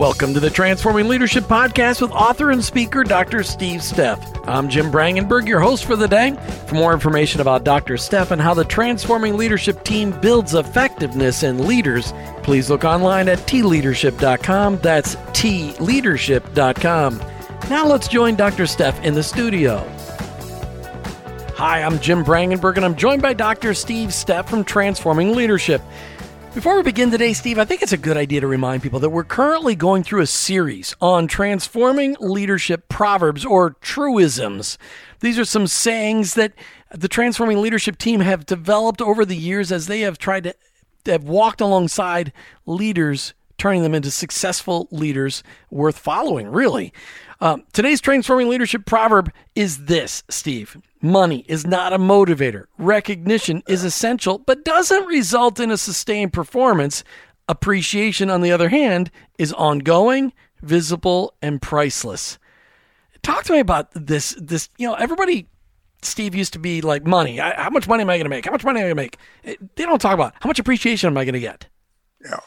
Welcome to the Transforming Leadership Podcast with author and speaker Dr. Steve Steff. I'm Jim Brangenberg, your host for the day. For more information about Dr. Steff and how the Transforming Leadership team builds effectiveness in leaders, please look online at tleadership.com. That's tleadership.com. Now let's join Dr. Steff in the studio. Hi, I'm Jim Brangenberg, and I'm joined by Dr. Steve Steff from Transforming Leadership. Before we begin today, Steve, I think it's a good idea to remind people that we're currently going through a series on transforming leadership proverbs or truisms. These are some sayings that the transforming leadership team have developed over the years as they have tried to have walked alongside leaders, turning them into successful leaders worth following, really. Um, today's transforming leadership proverb is this, Steve. Money is not a motivator. Recognition is essential, but doesn't result in a sustained performance. Appreciation, on the other hand, is ongoing, visible, and priceless. Talk to me about this. This, you know, everybody Steve used to be like money. I, how much money am I going to make? How much money am I going to make? They don't talk about how much appreciation am I going to get. Yeah,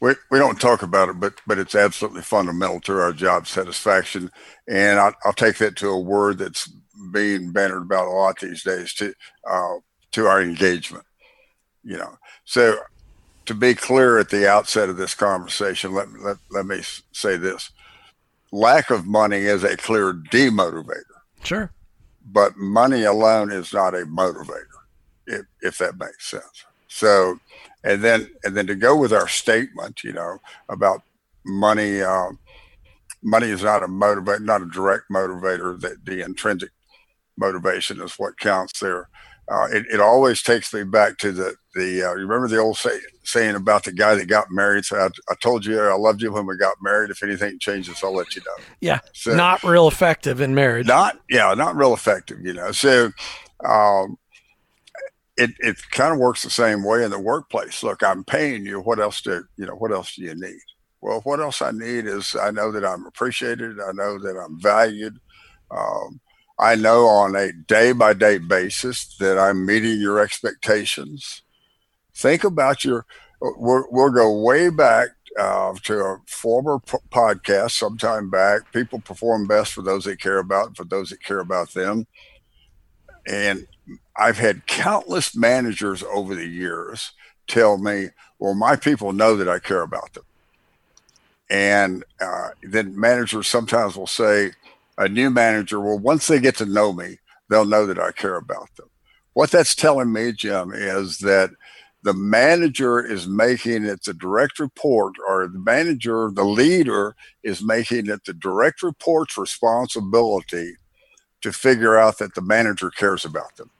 we, we don't talk about it, but but it's absolutely fundamental to our job satisfaction. And I, will take that to a word that's being bannered about a lot these days to uh, to our engagement. You know, so to be clear at the outset of this conversation, let let let me say this: lack of money is a clear demotivator. Sure, but money alone is not a motivator, if if that makes sense. So and then and then to go with our statement, you know, about money. Uh, money is not a motivator, not a direct motivator. That the intrinsic motivation is what counts there. Uh, it, it always takes me back to the the. Uh, you remember the old say, saying about the guy that got married? So I, I, told you I loved you when we got married. If anything changes, I'll let you know. Yeah, so, not real effective in marriage. Not yeah, not real effective. You know, so um, it it kind of works the same way in the workplace. Look, I'm paying you. What else do you know? What else do you need? Well, what else I need is I know that I'm appreciated. I know that I'm valued. Um, I know on a day by day basis that I'm meeting your expectations. Think about your. We'll, we'll go way back uh, to a former p- podcast sometime back. People perform best for those they care about, for those that care about them. And I've had countless managers over the years tell me, well, my people know that I care about them. And uh, then managers sometimes will say, a new manager, well, once they get to know me, they'll know that I care about them. What that's telling me, Jim, is that the manager is making it the direct report, or the manager, the leader, is making it the direct report's responsibility to figure out that the manager cares about them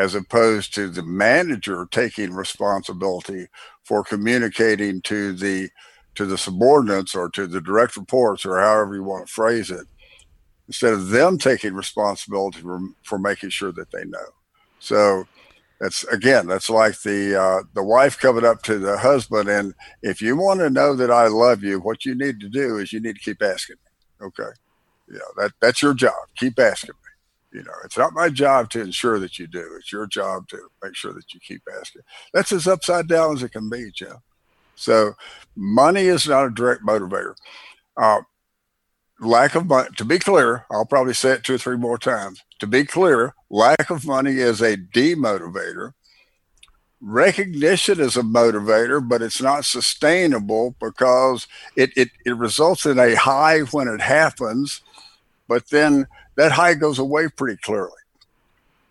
as opposed to the manager taking responsibility for communicating to the to the subordinates or to the direct reports or however you want to phrase it instead of them taking responsibility for, for making sure that they know. So that's again that's like the uh, the wife coming up to the husband and if you want to know that i love you what you need to do is you need to keep asking me. Okay. Yeah that that's your job. Keep asking me you know, it's not my job to ensure that you do. It's your job to make sure that you keep asking. That's as upside down as it can be, Jeff. So, money is not a direct motivator. Uh, lack of money, to be clear, I'll probably say it two or three more times. To be clear, lack of money is a demotivator. Recognition is a motivator, but it's not sustainable because it, it, it results in a high when it happens, but then that high goes away pretty clearly.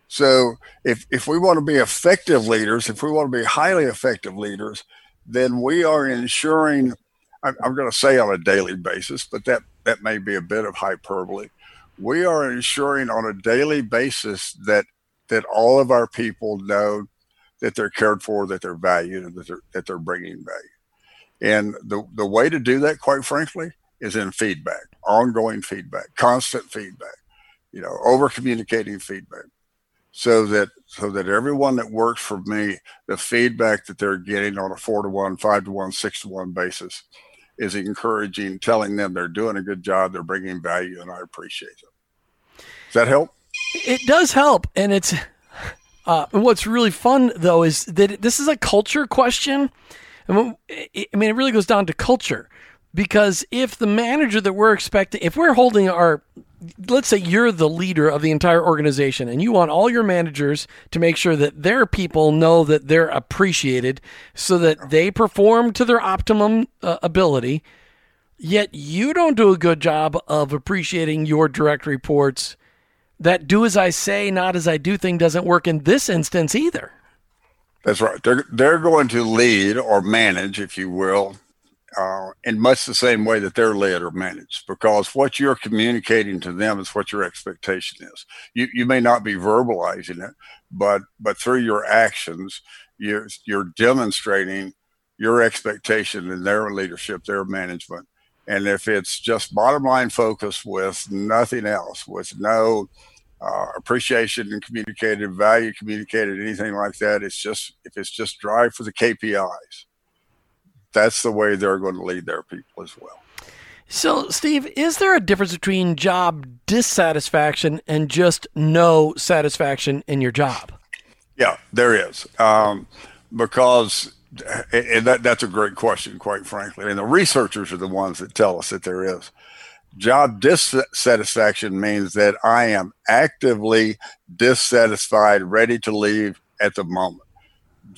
So if, if we want to be effective leaders, if we want to be highly effective leaders, then we are ensuring, I'm, going to say on a daily basis, but that, that may be a bit of hyperbole. We are ensuring on a daily basis that that all of our people know that they're cared for, that they're valued, and that they're, that they're bringing value. And the, the way to do that, quite frankly, is in feedback, ongoing feedback, constant feedback you know, over communicating feedback so that so that everyone that works for me, the feedback that they're getting on a four to one, five to one, six to one basis is encouraging, telling them they're doing a good job, they're bringing value, and I appreciate them. Does that help? It does help, and it's uh, what's really fun though is that this is a culture question. I mean, it really goes down to culture Because if the manager that we're expecting, if we're holding our, let's say you're the leader of the entire organization and you want all your managers to make sure that their people know that they're appreciated so that they perform to their optimum uh, ability, yet you don't do a good job of appreciating your direct reports, that do as I say, not as I do thing doesn't work in this instance either. That's right. They're, they're going to lead or manage, if you will, uh, in much the same way that they're led or managed, because what you're communicating to them is what your expectation is. You you may not be verbalizing it, but but through your actions, you're you're demonstrating your expectation in their leadership, their management. And if it's just bottom line focus with nothing else, with no uh, appreciation and communicated, value communicated, anything like that, it's just if it's just drive for the KPIs that's the way they're going to lead their people as well. So, Steve, is there a difference between job dissatisfaction and just no satisfaction in your job? Yeah, there is. Um, because, and that, that's a great question, quite frankly. And the researchers are the ones that tell us that there is. Job dissatisfaction means that I am actively dissatisfied, ready to leave at the moment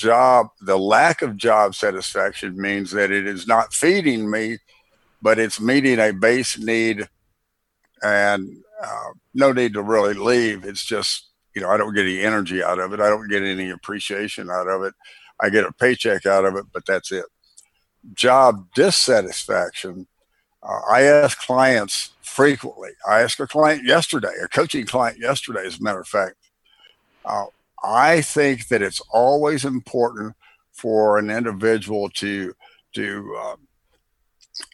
job, the lack of job satisfaction means that it is not feeding me, but it's meeting a base need and uh, no need to really leave. It's just, you know, I don't get any energy out of it. I don't get any appreciation out of it. I get a paycheck out of it, but that's it. Job dissatisfaction. Uh, I ask clients frequently. I asked a client yesterday, a coaching client yesterday, as a matter of fact, uh, I think that it's always important for an individual to to uh,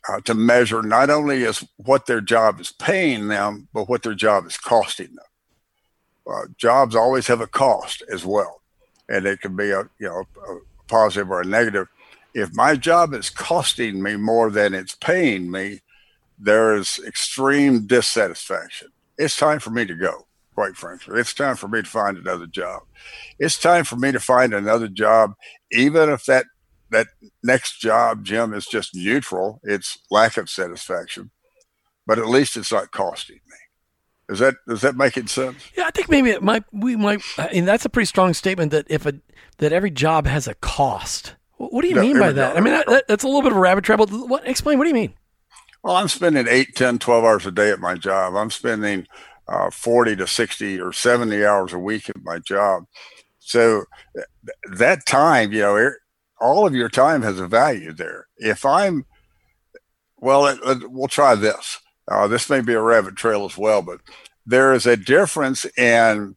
uh, to measure not only as what their job is paying them, but what their job is costing them. Uh, jobs always have a cost as well, and it can be a you know a positive or a negative. If my job is costing me more than it's paying me, there is extreme dissatisfaction. It's time for me to go quite frankly. It's time for me to find another job. It's time for me to find another job, even if that that next job, Jim, is just neutral. It's lack of satisfaction, but at least it's not costing me. Is that does that make it sense? Yeah, I think maybe it might. We might. I mean, that's a pretty strong statement that if a that every job has a cost. What do you mean by that? I mean, that, that's a little bit of a rabbit trail. What explain? What do you mean? Well, I'm spending 8, 10, 12 hours a day at my job. I'm spending uh, 40 to 60 or 70 hours a week at my job. So th- that time, you know, all of your time has a value there. If I'm, well, it, it, we'll try this. Uh, this may be a rabbit trail as well, but there is a difference in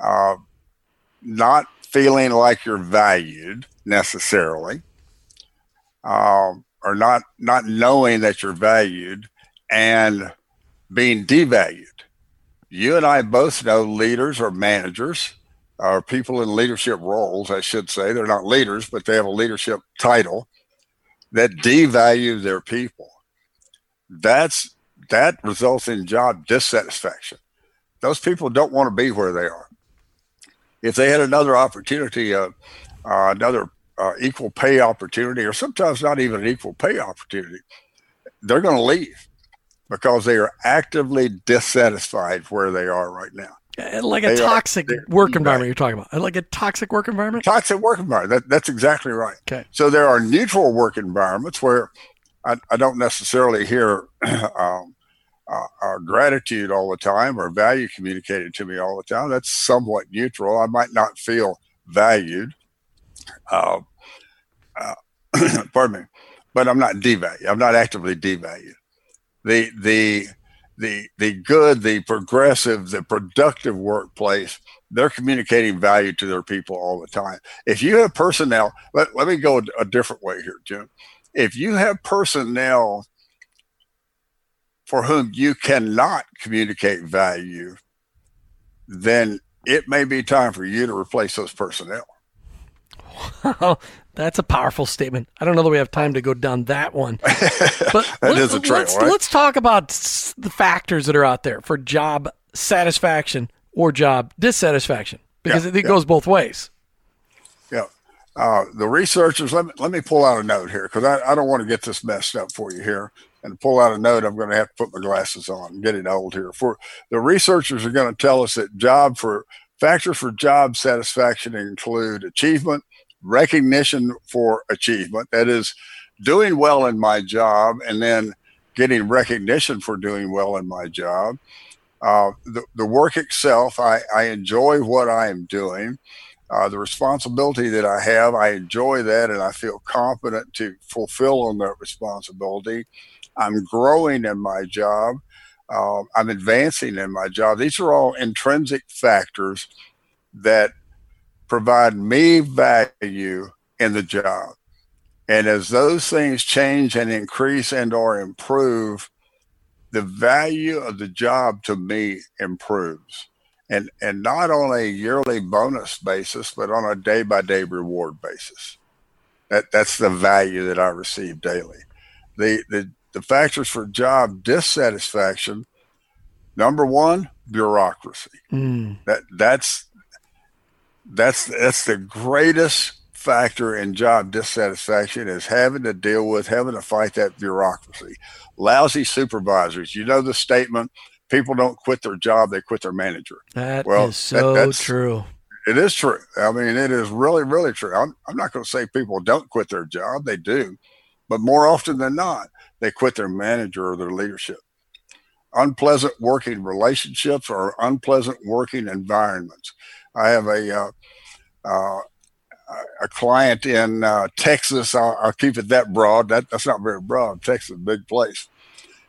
uh, not feeling like you're valued necessarily, um, or not not knowing that you're valued, and being devalued you and I both know leaders or managers or people in leadership roles, I should say. They're not leaders, but they have a leadership title that devalue their people. That's that results in job dissatisfaction. Those people don't want to be where they are. If they had another opportunity, uh, uh, another uh, equal pay opportunity, or sometimes not even an equal pay opportunity, they're going to leave because they are actively dissatisfied where they are right now. Like a they toxic are, work environment you're talking about. Like a toxic work environment? Toxic work environment. That, that's exactly right. Okay. So there are neutral work environments where I, I don't necessarily hear um, uh, uh, gratitude all the time or value communicated to me all the time. That's somewhat neutral. I might not feel valued. Uh, uh pardon me, but I'm not devalued. I'm not actively devalued the the the the good, the progressive, the productive workplace, they're communicating value to their people all the time. If you have personnel, let, let me go a different way here, Jim. If you have personnel for whom you cannot communicate value, then it may be time for you to replace those personnel. Well, that's a powerful statement. I don't know that we have time to go down that one. But that let, is a trail, let's, right? let's talk about the factors that are out there for job satisfaction or job dissatisfaction because yeah, it, it yeah. goes both ways. Yeah. uh, the researchers, let me, let me pull out a note here because I, I don't want to get this messed up for you here. And pull out a note, I'm going to have to put my glasses on getting old here. For the researchers are going to tell us that job for factors for job satisfaction include achievement, recognition for achievement, that is, doing well in my job, and then getting recognition for doing well in my job. Uh, the, the work itself, I, I enjoy what I am doing. Uh, the responsibility that I have, I enjoy that and I feel confident to fulfill on that responsibility. I'm growing in my job. Uh, I'm advancing in my job. These are all intrinsic factors that provide me value in the job. And as those things change and increase and or improve, the value of the job to me improves. And and not on a yearly bonus basis, but on a day by day reward basis. That that's the value that I receive daily. The the the factors for job dissatisfaction, number one, bureaucracy. Mm. That that's that's that's the greatest factor in job dissatisfaction is having to deal with having to fight that bureaucracy. Lousy supervisors. You know the statement, people don't quit their job, they quit their manager. That well, is so that, true. It is true. I mean, it is really, really true. I'm, I'm not going to say people don't quit their job. They do. But more often than not, they quit their manager or their leadership. Unpleasant working relationships or unpleasant working environments. I have a uh, uh, a client in uh, Texas. I'll, I'll, keep it that broad. That, that's not very broad. Texas is a big place.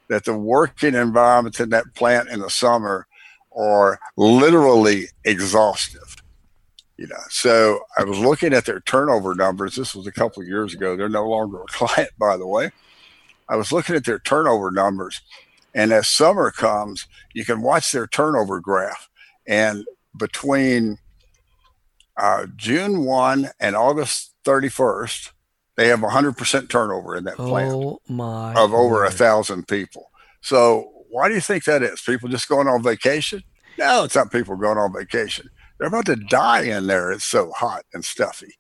That the working environments in that plant in the summer are literally exhaustive. You know, so I was looking at their turnover numbers. This was a couple of years ago. They're no longer a client, by the way. I was looking at their turnover numbers, and as summer comes, you can watch their turnover graph. And between uh, June 1 and August 31st, they have 100% turnover in that plant oh my of over a thousand people. So why do you think that is? People just going on vacation? No, it's not people going on vacation. They're about to die in there. It's so hot and stuffy.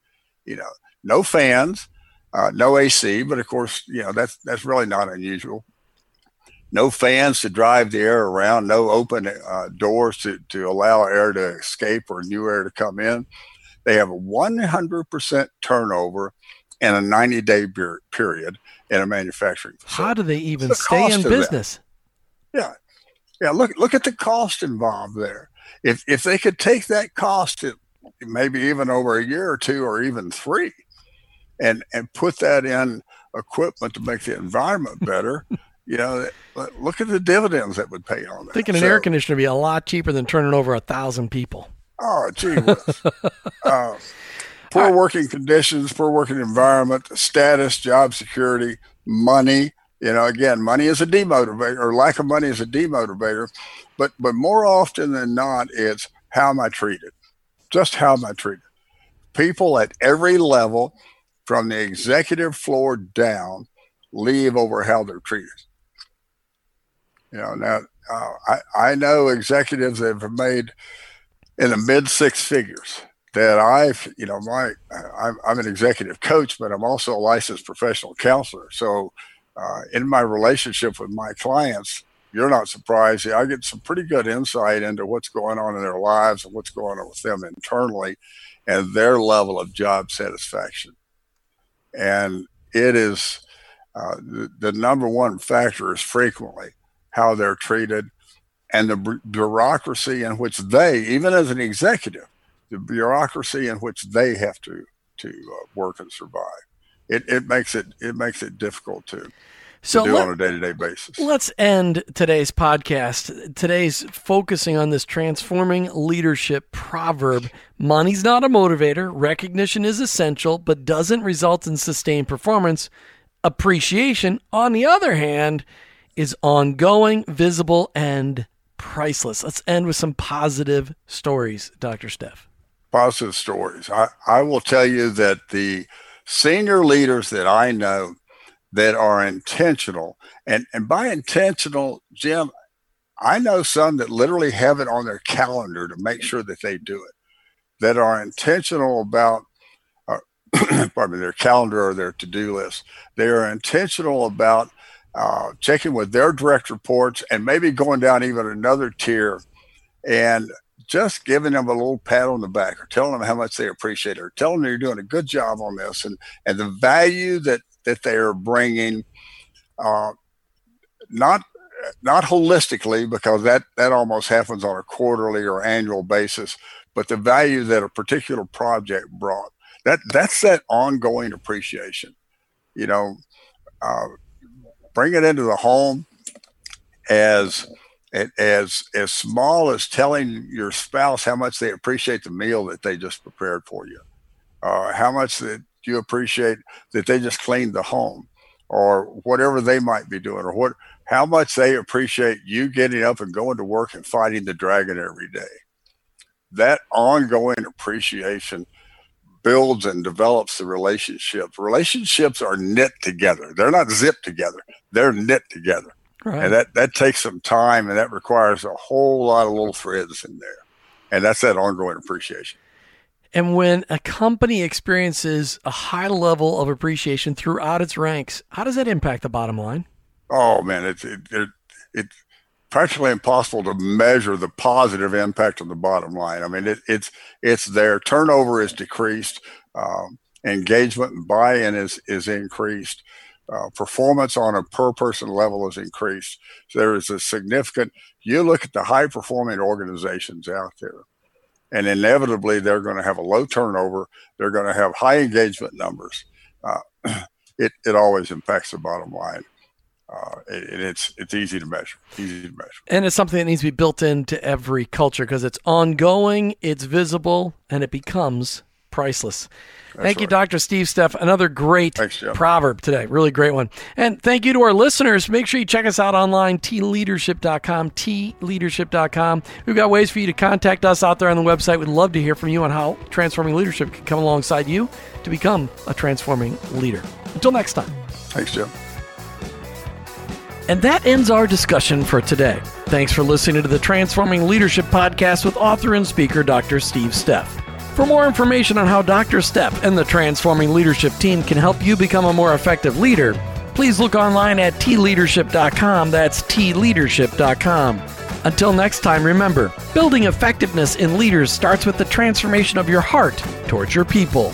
You know, no fans, uh, no AC, but of course, you know that's that's really not unusual no fans to drive the air around, no open uh, doors to, to allow air to escape or new air to come in. They have a 100% turnover in a 90 day period in a manufacturing facility. How do they even stay in business? Yeah. Yeah. Look, look at the cost involved there. If, if they could take that cost, maybe even over a year or two or even three, and, and put that in equipment to make the environment better, you know, look at the dividends that would pay on that. Thinking an so, air conditioner would be a lot cheaper than turning over a thousand people. Oh, gee uh, poor right. working conditions, poor working environment, status, job security, money. You know, again, money is a demotivator, or lack of money is a demotivator. But but more often than not, it's how am I treated? Just how am I treated? People at every level, from the executive floor down, leave over how they're treated. You know, now uh, I I know executives that have made in the mid six figures that I've, you know, my I'm, I'm an executive coach, but I'm also a licensed professional counselor. So, uh, in my relationship with my clients, you're not surprised. I get some pretty good insight into what's going on in their lives and what's going on with them internally and their level of job satisfaction. And it is uh, the, the number one factor is frequently how they're treated, and the bureaucracy in which they, even as an executive, the bureaucracy in which they have to to uh, work and survive. It, it makes it it makes it difficult to, so do let, on a day to day basis. Let's end today's podcast. Today's focusing on this transforming leadership proverb. Money's not a motivator. Recognition is essential, but doesn't result in sustained performance. Appreciation, on the other hand, is ongoing, visible, and priceless. Let's end with some positive stories, Dr. Steff. Positive stories. I, I will tell you that the senior leaders that I know that are intentional, and, and by intentional, Jim, I know some that literally have it on their calendar to make sure that they do it, that are intentional about uh, pardon me, their calendar or their to-do list. They are intentional about uh, checking with their direct reports and maybe going down even another tier and just giving them a little pat on the back or telling them how much they appreciate it or telling them you're doing a good job on this and, and the value that, that they are bringing, uh, not not holistically because that that almost happens on a quarterly or annual basis but the value that a particular project brought that that's that ongoing appreciation. You know uh, bring it into the home as as as small as telling your spouse how much they appreciate the meal that they just prepared for you, uh, how much that you appreciate that they just cleaned the home, or whatever they might be doing, or what how much they appreciate you getting up and going to work and fighting the dragon every day. That ongoing appreciation builds and develops the relationship Relationships are knit together. They're not zipped together. They're knit together. Right. And that, that takes some time and that requires a whole lot of little threads in there. And that's that ongoing appreciation. And when a company experiences a high level of appreciation throughout its ranks, how does that impact the bottom line? Oh man, it's it, it, it's practically impossible to measure the positive impact on the bottom line. I mean, it, it's it's there. Turnover is decreased. Um, engagement and buy-in is is increased uh, performance on a per person level is increased. So there is a significant, you look at the high performing organizations out there, and inevitably they're going to have a low turnover, they're going to have high engagement numbers. Uh, it, it always impacts the bottom line. Uh, and it's it's easy to measure. Easy to measure. And it's something that needs to be built into every culture because it's ongoing, it's visible, and it becomes priceless. That's thank right. you, Dr. Steve Steff. Another great Thanks, proverb today. Really great one. And thank you to our listeners. Make sure you check us out online, tleadership.com, tleadership.com. We've got ways for you to contact us out there on the website. We'd love to hear from you on how transforming leadership can come alongside you to become a transforming leader. Until next time. Thanks, Jim. And that ends our discussion for today. Thanks for listening to the Transforming Leadership Podcast with author and speaker Dr. Steve Steff. For more information on how Dr. Steff and the Transforming Leadership team can help you become a more effective leader, please look online at tleadership.com. That's tleadership.com. Until next time, remember building effectiveness in leaders starts with the transformation of your heart towards your people.